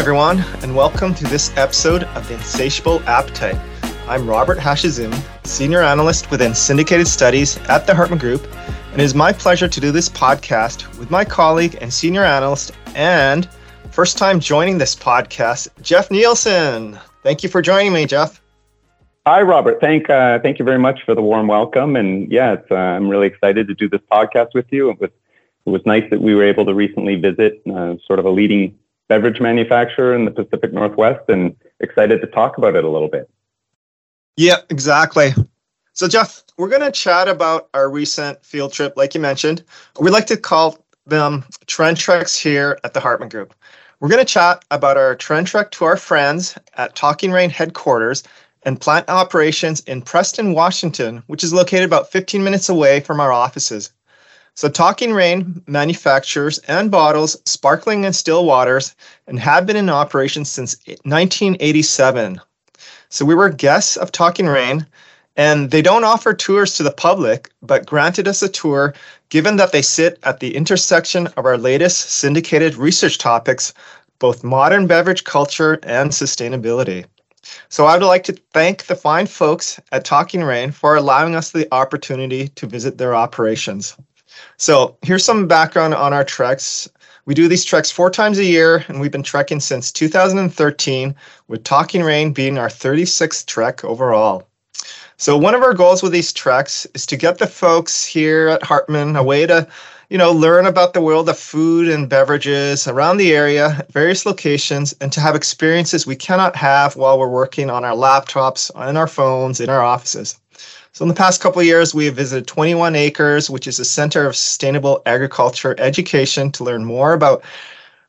everyone, and welcome to this episode of The Insatiable Appetite. I'm Robert Hashizim, Senior Analyst within Syndicated Studies at the Hartman Group, and it is my pleasure to do this podcast with my colleague and Senior Analyst and first time joining this podcast, Jeff Nielsen. Thank you for joining me, Jeff. Hi, Robert. Thank uh, thank you very much for the warm welcome, and yeah, uh, I'm really excited to do this podcast with you. It was it was nice that we were able to recently visit uh, sort of a leading beverage manufacturer in the Pacific Northwest and excited to talk about it a little bit. Yeah, exactly. So, Jeff, we're going to chat about our recent field trip, like you mentioned. We like to call them trend treks here at the Hartman Group. We're going to chat about our trend trek to our friends at Talking Rain headquarters and plant operations in Preston, Washington, which is located about 15 minutes away from our offices. So, Talking Rain manufactures and bottles sparkling and still waters and have been in operation since 1987. So, we were guests of Talking Rain, and they don't offer tours to the public, but granted us a tour given that they sit at the intersection of our latest syndicated research topics, both modern beverage culture and sustainability. So I would like to thank the fine folks at Talking Rain for allowing us the opportunity to visit their operations. So here's some background on our treks. We do these treks four times a year, and we've been trekking since 2013, with Talking Rain being our 36th trek overall. So one of our goals with these treks is to get the folks here at Hartman a way to, you know, learn about the world of food and beverages around the area various locations and to have experiences we cannot have while we're working on our laptops, on our phones, in our offices. So in the past couple of years, we have visited 21 Acres, which is a center of sustainable agriculture education to learn more about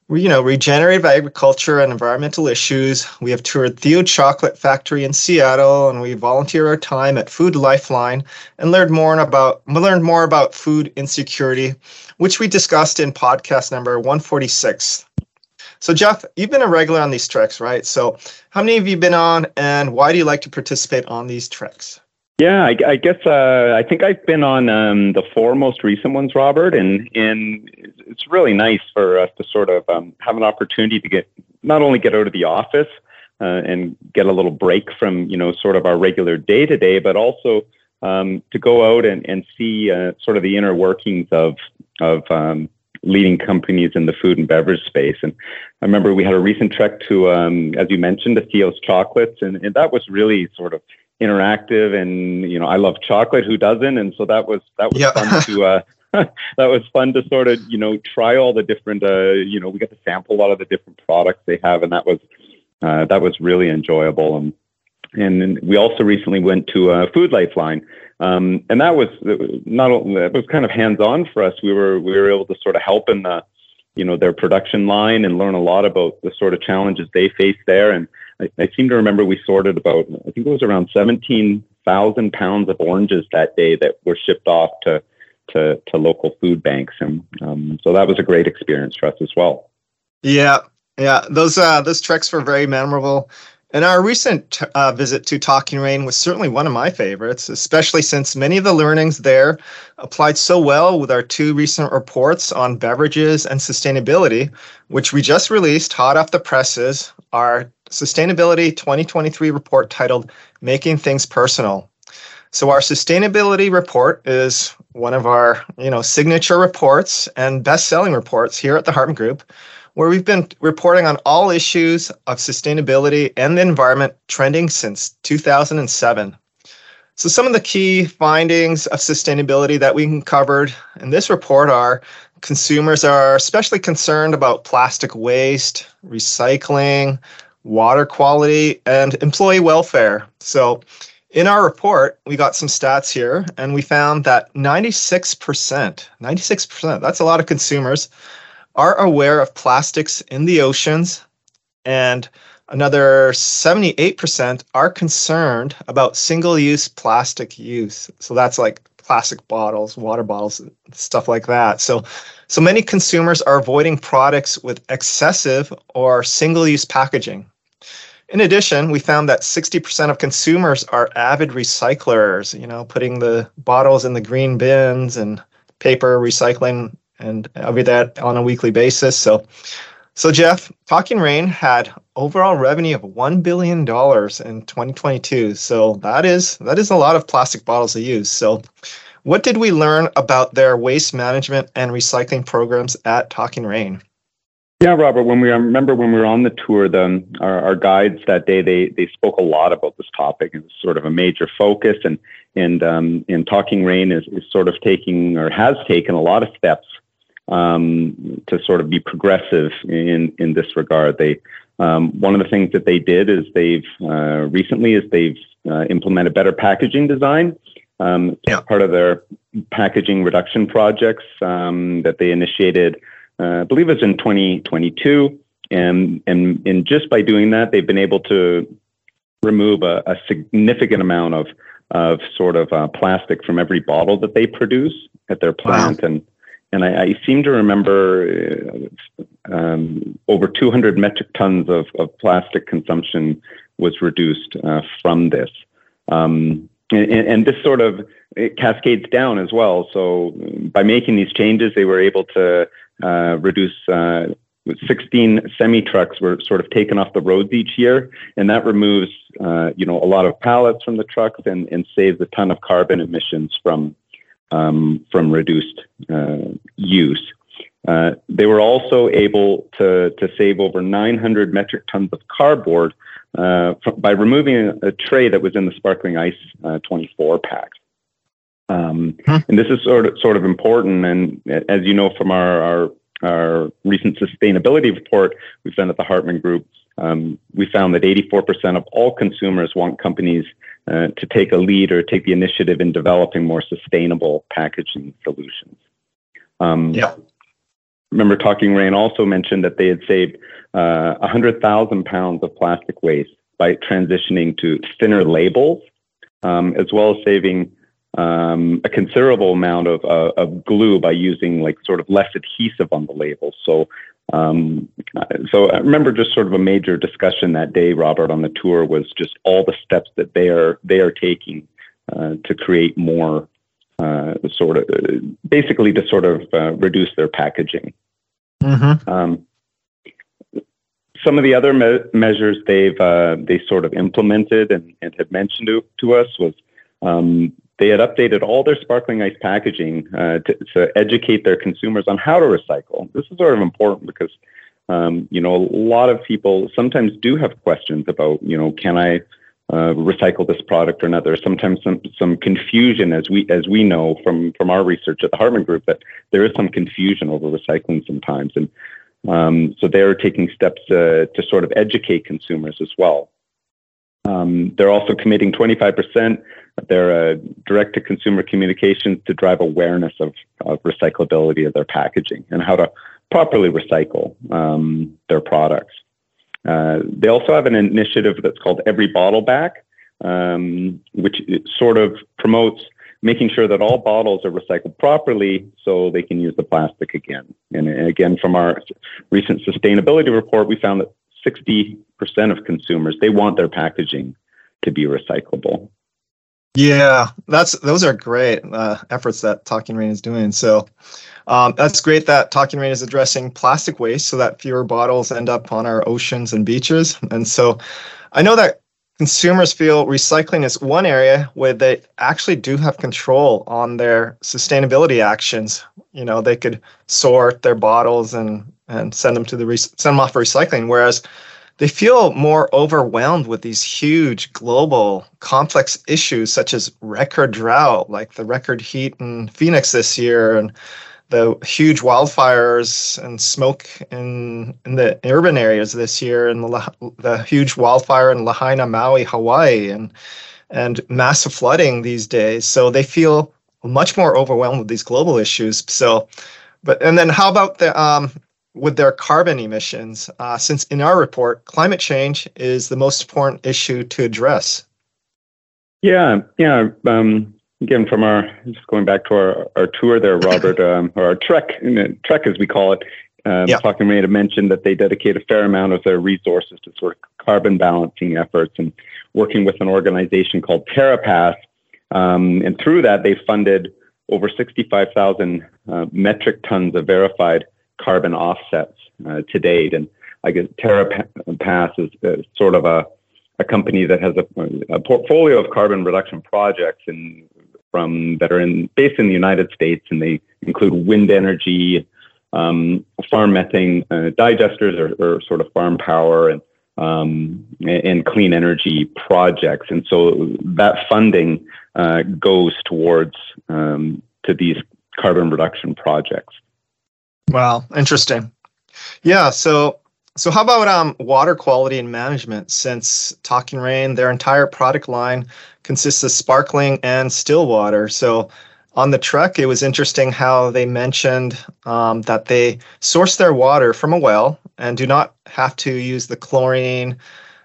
you know, regenerative agriculture and environmental issues. We have toured Theo Chocolate Factory in Seattle, and we volunteer our time at Food Lifeline and learned more about learned more about food insecurity, which we discussed in podcast number 146. So, Jeff, you've been a regular on these treks, right? So, how many have you been on, and why do you like to participate on these treks? Yeah, I, I guess uh, I think I've been on um, the four most recent ones, Robert, and and it's really nice for us to sort of um, have an opportunity to get not only get out of the office uh, and get a little break from you know sort of our regular day to day, but also um, to go out and and see uh, sort of the inner workings of of um, leading companies in the food and beverage space. And I remember we had a recent trek to, um, as you mentioned, the Theo's chocolates, and, and that was really sort of interactive and you know I love chocolate who doesn't and so that was that was yep. fun to uh that was fun to sort of you know try all the different uh you know we got to sample a lot of the different products they have and that was uh that was really enjoyable and and we also recently went to uh, Food Lifeline, um, and that was not only that was kind of hands on for us. We were we were able to sort of help in the you know their production line and learn a lot about the sort of challenges they face there and I, I seem to remember we sorted about, I think it was around 17,000 pounds of oranges that day that were shipped off to, to, to local food banks. And um, so that was a great experience for us as well. Yeah. Yeah. Those, uh, those treks were very memorable. And our recent uh, visit to Talking Rain was certainly one of my favorites, especially since many of the learnings there applied so well with our two recent reports on beverages and sustainability, which we just released hot off the presses. Our Sustainability 2023 report titled Making Things Personal. So our sustainability report is one of our, you know, signature reports and best-selling reports here at the Hartman Group, where we've been reporting on all issues of sustainability and the environment trending since 2007. So some of the key findings of sustainability that we covered in this report are consumers are especially concerned about plastic waste, recycling, water quality, and employee welfare. So, in our report, we got some stats here, and we found that 96%, 96%, that's a lot of consumers, are aware of plastics in the oceans, and another 78% are concerned about single use plastic use. So, that's like plastic bottles, water bottles, stuff like that. So, so many consumers are avoiding products with excessive or single use packaging. In addition, we found that 60% of consumers are avid recyclers, you know, putting the bottles in the green bins and paper recycling and I'll be that on a weekly basis. So So, Jeff, Talking Rain had overall revenue of $1 billion in 2022. So that is that is a lot of plastic bottles to use. So what did we learn about their waste management and recycling programs at Talking Rain? Yeah, Robert. When we I remember when we were on the tour, the our, our guides that day they they spoke a lot about this topic. It was sort of a major focus, and and um, and Talking Rain is, is sort of taking or has taken a lot of steps um, to sort of be progressive in in this regard. They um, one of the things that they did is they've uh, recently is they've uh, implemented better packaging design. Um, yeah. Part of their packaging reduction projects um, that they initiated, uh, I believe it was in 2022. And, and, and just by doing that, they've been able to remove a, a significant amount of, of sort of uh, plastic from every bottle that they produce at their plant. Wow. And, and I, I, seem to remember uh, um, over 200 metric tons of, of plastic consumption was reduced uh, from this. Um, and, and, this sort of cascades down as well. So by making these changes, they were able to uh, reduce. Uh, 16 semi trucks were sort of taken off the roads each year, and that removes, uh, you know, a lot of pallets from the trucks and, and saves a ton of carbon emissions from um, from reduced uh, use. Uh, they were also able to, to save over 900 metric tons of cardboard uh, by removing a, a, tray that was in the sparkling ice uh, 24 pack. Um, huh. And this is sort of sort of important. And as you know from our, our, our recent sustainability report we've done at the Hartman Group, um, we found that 84% of all consumers want companies uh, to take a lead or take the initiative in developing more sustainable packaging solutions. Um, yeah. Remember, Talking Rain also mentioned that they had saved uh, 100,000 pounds of plastic waste by transitioning to thinner labels, um, as well as saving um, a considerable amount of, uh, of glue by using like sort of less adhesive on the labels. So um, so I remember just sort of a major discussion that day, Robert, on the tour was just all the steps that they are they are taking uh, to create more uh, sort of basically to sort of uh, reduce their packaging. Mm-hmm. Um, some of the other me- measures they've uh, they sort of implemented and, and had mentioned to, to us was um, they had updated all their sparkling ice packaging uh, to, to, educate their consumers on how to recycle. This is sort of important because, um, you know, a lot of people sometimes do have questions about, you know, can I uh, recycle this product or not? There's sometimes some some confusion, as we as we know from from our research at the Hartman Group, that there is some confusion over recycling sometimes, and um, so they're taking steps uh, to sort of educate consumers as well. Um, they're also committing 25% of their uh, direct to consumer communications to drive awareness of, of, recyclability of their packaging and how to properly recycle um, their products. Uh, they also have an initiative that's called Every Bottle Back, um, which sort of promotes making sure that all bottles are recycled properly so they can use the plastic again. And again, from our recent sustainability report, we found that 60% of consumers, they want their packaging to be recyclable. Yeah, that's those are great uh, efforts that Talking Rain is doing. So um, that's great that Talking Rain is addressing plastic waste so that fewer bottles end up on our oceans and beaches. And so I know that consumers feel recycling is one area where they actually do have control on their sustainability actions. You know, they could sort their bottles and and send them to the send them off for recycling. Whereas they feel more overwhelmed with these huge global complex issues such as record drought, like the record heat in Phoenix this year, and the huge wildfires and smoke in in the urban areas this year, and the, the huge wildfire in Lahaina, Maui, Hawaii, and and massive flooding these days. So they feel much more overwhelmed with these global issues. So, but and then how about the um, with their carbon emissions, uh, since in our report, climate change is the most important issue to address. Yeah, yeah. Um, again, from our just going back to our, our tour there, Robert, um, or our trek, trek as we call it. Um, yeah. Talking made a mention that they dedicate a fair amount of their resources to sort of carbon balancing efforts and working with an organization called TerraPass. Um, and through that, they funded over 65,000 uh, metric tons of verified carbon offsets uh, to date. And I guess TerraPass is uh, sort of a, a company that has a, a, portfolio of carbon reduction projects and from that are in based in the United States, and they include wind energy, um, farm methane uh, digesters, or, or, sort of farm power, and um, and clean energy projects. And so that funding uh, goes towards um, to these carbon reduction projects. Wow, interesting. Yeah, so so how about um, water quality and management? Since Talking Rain, their entire product line consists of sparkling and still water. So on the truck, it was interesting how they mentioned um, that they source their water from a well and do not have to use the chlorine.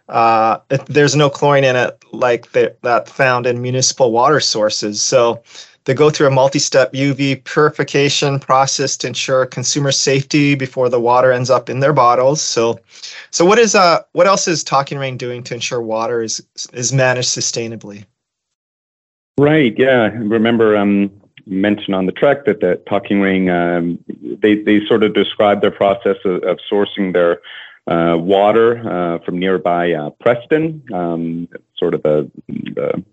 Uh, there's no chlorine in it like that found in municipal water sources. So they go through a multi-step UV purification process to ensure consumer safety before the water ends up in their bottles. So, so what is uh what else is Talking Rain doing to ensure water is is managed sustainably? Right. Yeah. Remember, um, mentioned on the trek that the Talking Rain um, they they sort of describe their process of, of sourcing their uh, water uh, from nearby uh, Preston, um, sort of the, the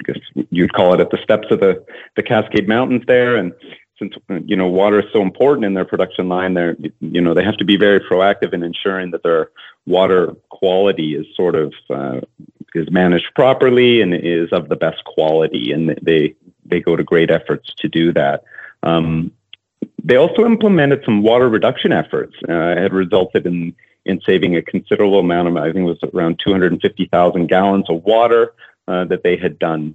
I guess you'd call it at the steps of the, the Cascade Mountains there. And since, you know, water is so important in their production line, they're, you know, they have to be very proactive in ensuring that their water quality is sort of, uh, is managed properly and is of the best quality. And they, they go to great efforts to do that. Um, they also implemented some water reduction efforts. Uh, had resulted in in saving a considerable amount of, I think it was around 250,000 gallons of water uh, that they had done.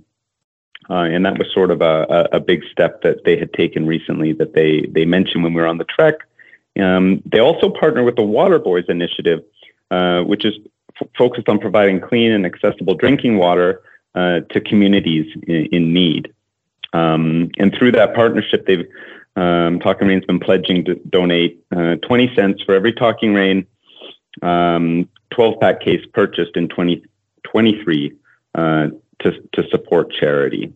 Uh, and that was sort of a, a, big step that they had taken recently that they, they mentioned when we were on the trek. Um, they also partner with the Waterboys Initiative, uh, which is f- focused on providing clean and accessible drinking water uh, to communities in, in need. Um, and through that partnership, they've um, Talking Rain's been pledging to donate uh, 20 cents for every Talking Rain um, 12 pack case purchased in 2023 uh, to, to support charity.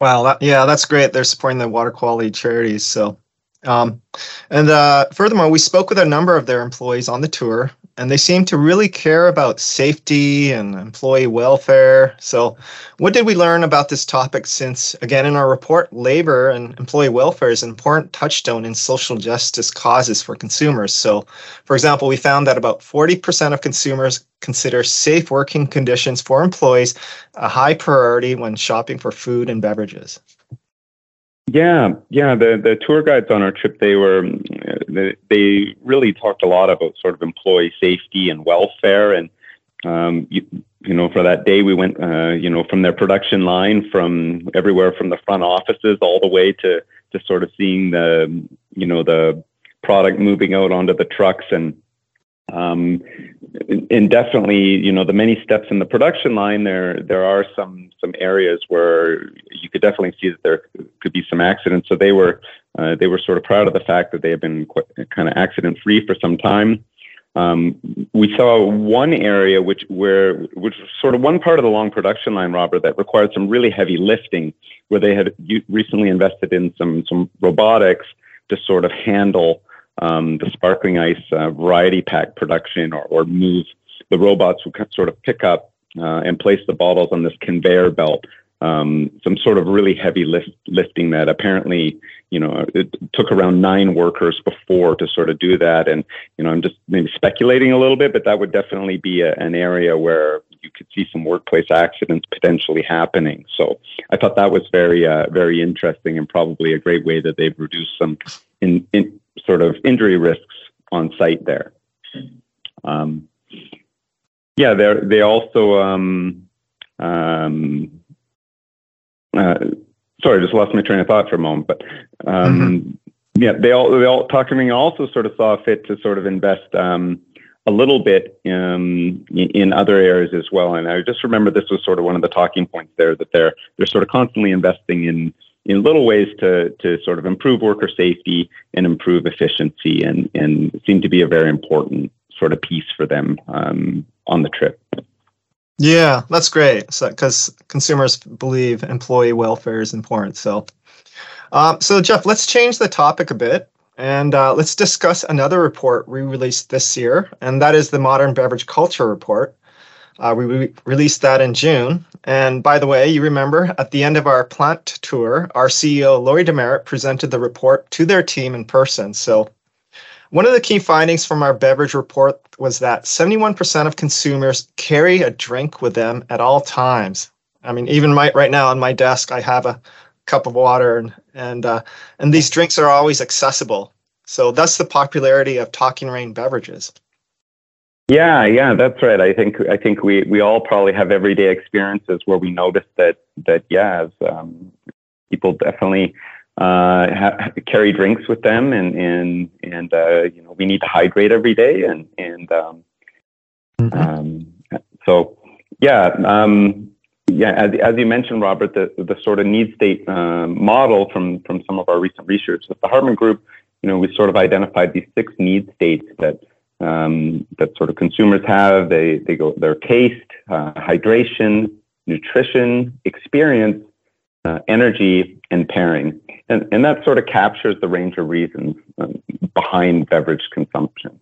Wow, that, yeah, that's great. They're supporting the water quality charities. So, um, and uh, furthermore, we spoke with a number of their employees on the tour, and they seem to really care about safety and employee welfare. So, what did we learn about this topic since, again, in our report, labor and employee welfare is an important touchstone in social justice causes for consumers? So, for example, we found that about 40% of consumers consider safe working conditions for employees a high priority when shopping for food and beverages. Yeah, yeah. The the tour guides on our trip they were they, really talked a lot about sort of employee safety and welfare, and um, you, you know for that day we went uh, you know from their production line from everywhere from the front offices all the way to to sort of seeing the you know the product moving out onto the trucks and um, and definitely, you know, the many steps in the production line, there there are some some areas where you could definitely see that there could be some accidents. So they were uh, they were sort of proud of the fact that they have been quite, kind of accident free for some time. Um, we saw one area which where which was sort of one part of the long production line, Robert, that required some really heavy lifting, where they had recently invested in some some robotics to sort of handle um, the sparkling ice uh, variety pack production or, or move. The robots would sort of pick up uh, and place the bottles on this conveyor belt. Um, some sort of really heavy lift, lifting that apparently, you know, it took around nine workers before to sort of do that. And, you know, I'm just maybe speculating a little bit, but that would definitely be a, an area where you could see some workplace accidents potentially happening. So I thought that was very, uh, very interesting and probably a great way that they've reduced some in, in sort of injury risks on site there. Um, yeah, they they also um, um, uh, sorry, just lost my train of thought for a moment. But um, mm-hmm. yeah, they all they all me also sort of saw fit to sort of invest um, a little bit um, in, in other areas as well. And I just remember this was sort of one of the talking points there that they're they're sort of constantly investing in in little ways to to sort of improve worker safety and improve efficiency, and and seem to be a very important sort of piece for them um, on the trip. Yeah, that's great. Because consumers believe employee welfare is important. So, um, so Jeff, let's change the topic a bit And uh, let's discuss another report we released this year, and that is the Modern Beverage Culture Report. Uh, we re- released that in June. And by the way, you remember at the end of our plant tour, our CEO, Laurie Demeritt, presented the report to their team in person. So, one of the key findings from our beverage report was that 71% of consumers carry a drink with them at all times. I mean, even my, right now on my desk, I have a cup of water, and and uh, and these drinks are always accessible. So that's the popularity of Talking Rain beverages. Yeah, yeah, that's right. I think I think we we all probably have everyday experiences where we notice that that yeah, as, um, people definitely uh, ha- carry drinks with them, and and and uh, you know we need to hydrate every day, and and um, mm-hmm. um, so yeah, um, yeah. As, as you mentioned, Robert, the the sort of need state uh, model from from some of our recent research with the Hartman Group, you know, we sort of identified these six need states that um, that sort of consumers have. They they go their taste, uh, hydration, nutrition, experience, uh, energy, and pairing, and and that sort of captures the range of reasons um, behind beverage consumption.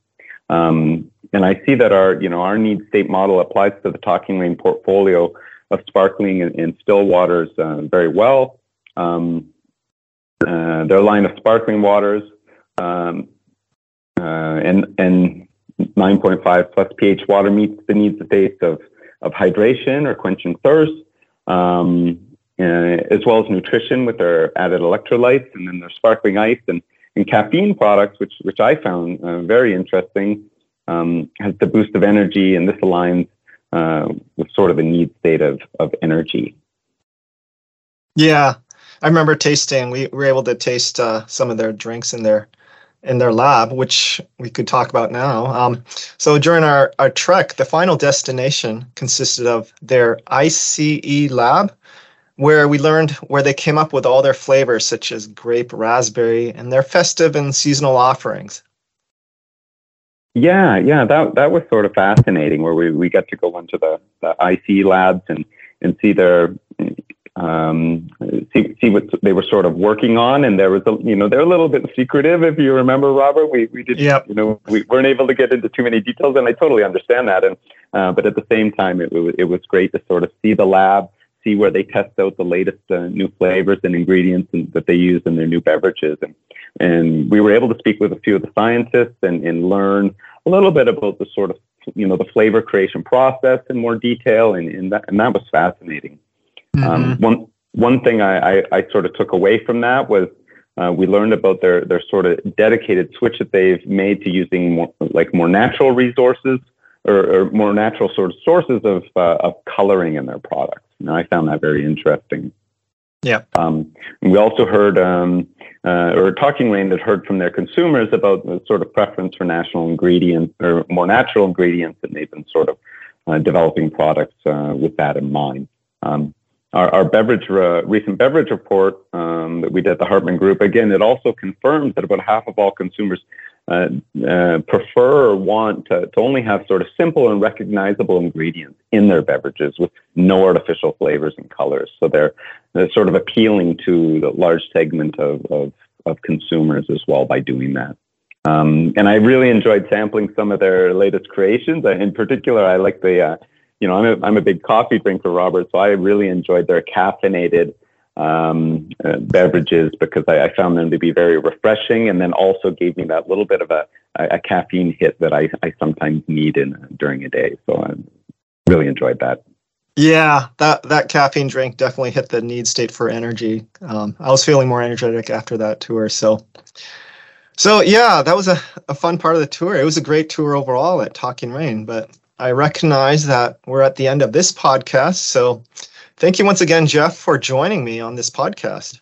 Um, and I see that our you know our need state model applies to the Talking Rain portfolio of sparkling and, and still waters uh, very well. Um, uh, their line of sparkling waters um, uh, and and 9.5 plus pH water meets the needs of taste of, of hydration or quenching thirst, um, uh, as well as nutrition with their added electrolytes and then their sparkling ice and, and caffeine products, which, which I found uh, very interesting, um, has the boost of energy, and this aligns uh, with sort of a need state of, of energy. Yeah, I remember tasting. We were able to taste uh, some of their drinks in there in their lab, which we could talk about now. Um, so during our, our trek, the final destination consisted of their ICE lab, where we learned where they came up with all their flavors, such as grape, raspberry, and their festive and seasonal offerings. Yeah, yeah, that that was sort of fascinating. Where we, we got to go into the, the ICE labs and and see their um, see, see what they were sort of working on. And there was, a, you know, they're a little bit secretive. If you remember, Robert, we, we did, yep. you know, we weren't able to get into too many details and I totally understand that. And, uh, but at the same time, it, it was great to sort of see the lab, see where they test out the latest uh, new flavors and ingredients and, that they use in their new beverages. And, and we were able to speak with a few of the scientists and, and learn a little bit about the sort of, you know, the flavor creation process in more detail. And, and, that, and that was fascinating. Um, mm-hmm. Um, one one thing I, I, I, sort of took away from that was uh, we learned about their their sort of dedicated switch that they've made to using more, like more natural resources or, or more natural sort of sources of uh, of coloring in their products. And I found that very interesting. Yeah. Um, we also heard, um, uh, or Talking Rain had heard from their consumers about the sort of preference for national ingredients or more natural ingredients, and they've been sort of uh, developing products uh, with that in mind. Um, our, our beverage uh, recent beverage report um, that we did at the Hartman Group again it also confirms that about half of all consumers uh, uh, prefer or want to, to, only have sort of simple and recognizable ingredients in their beverages with no artificial flavors and colors. So they're, they're sort of appealing to the large segment of, of, of consumers as well by doing that. Um, and I really enjoyed sampling some of their latest creations. In particular, I like the uh, you know, I'm a, I'm a big coffee drinker, Robert, so I really enjoyed their caffeinated um, uh, beverages because I, I, found them to be very refreshing and then also gave me that little bit of a, a caffeine hit that I, I sometimes need in during a day. So I really enjoyed that. Yeah, that, that caffeine drink definitely hit the need state for energy. Um, I was feeling more energetic after that tour. So, so yeah, that was a, a fun part of the tour. It was a great tour overall at Talking Rain, but I recognize that we're at the end of this podcast. So thank you once again, Jeff, for joining me on this podcast.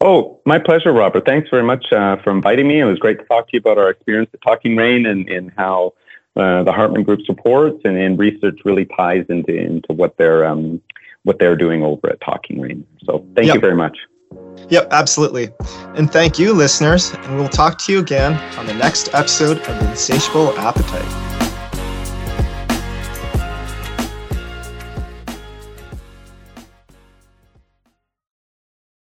Oh, my pleasure, Robert. Thanks very much uh, for inviting me. It was great to talk to you about our experience at Talking Rain and, and how uh, the Hartman Group supports and, and research really ties into, into what they're um, what they're doing over at Talking Rain. So thank yep. you very much. Yep, absolutely. And thank you, listeners. And we'll talk to you again on the next episode of The Insatiable Appetite.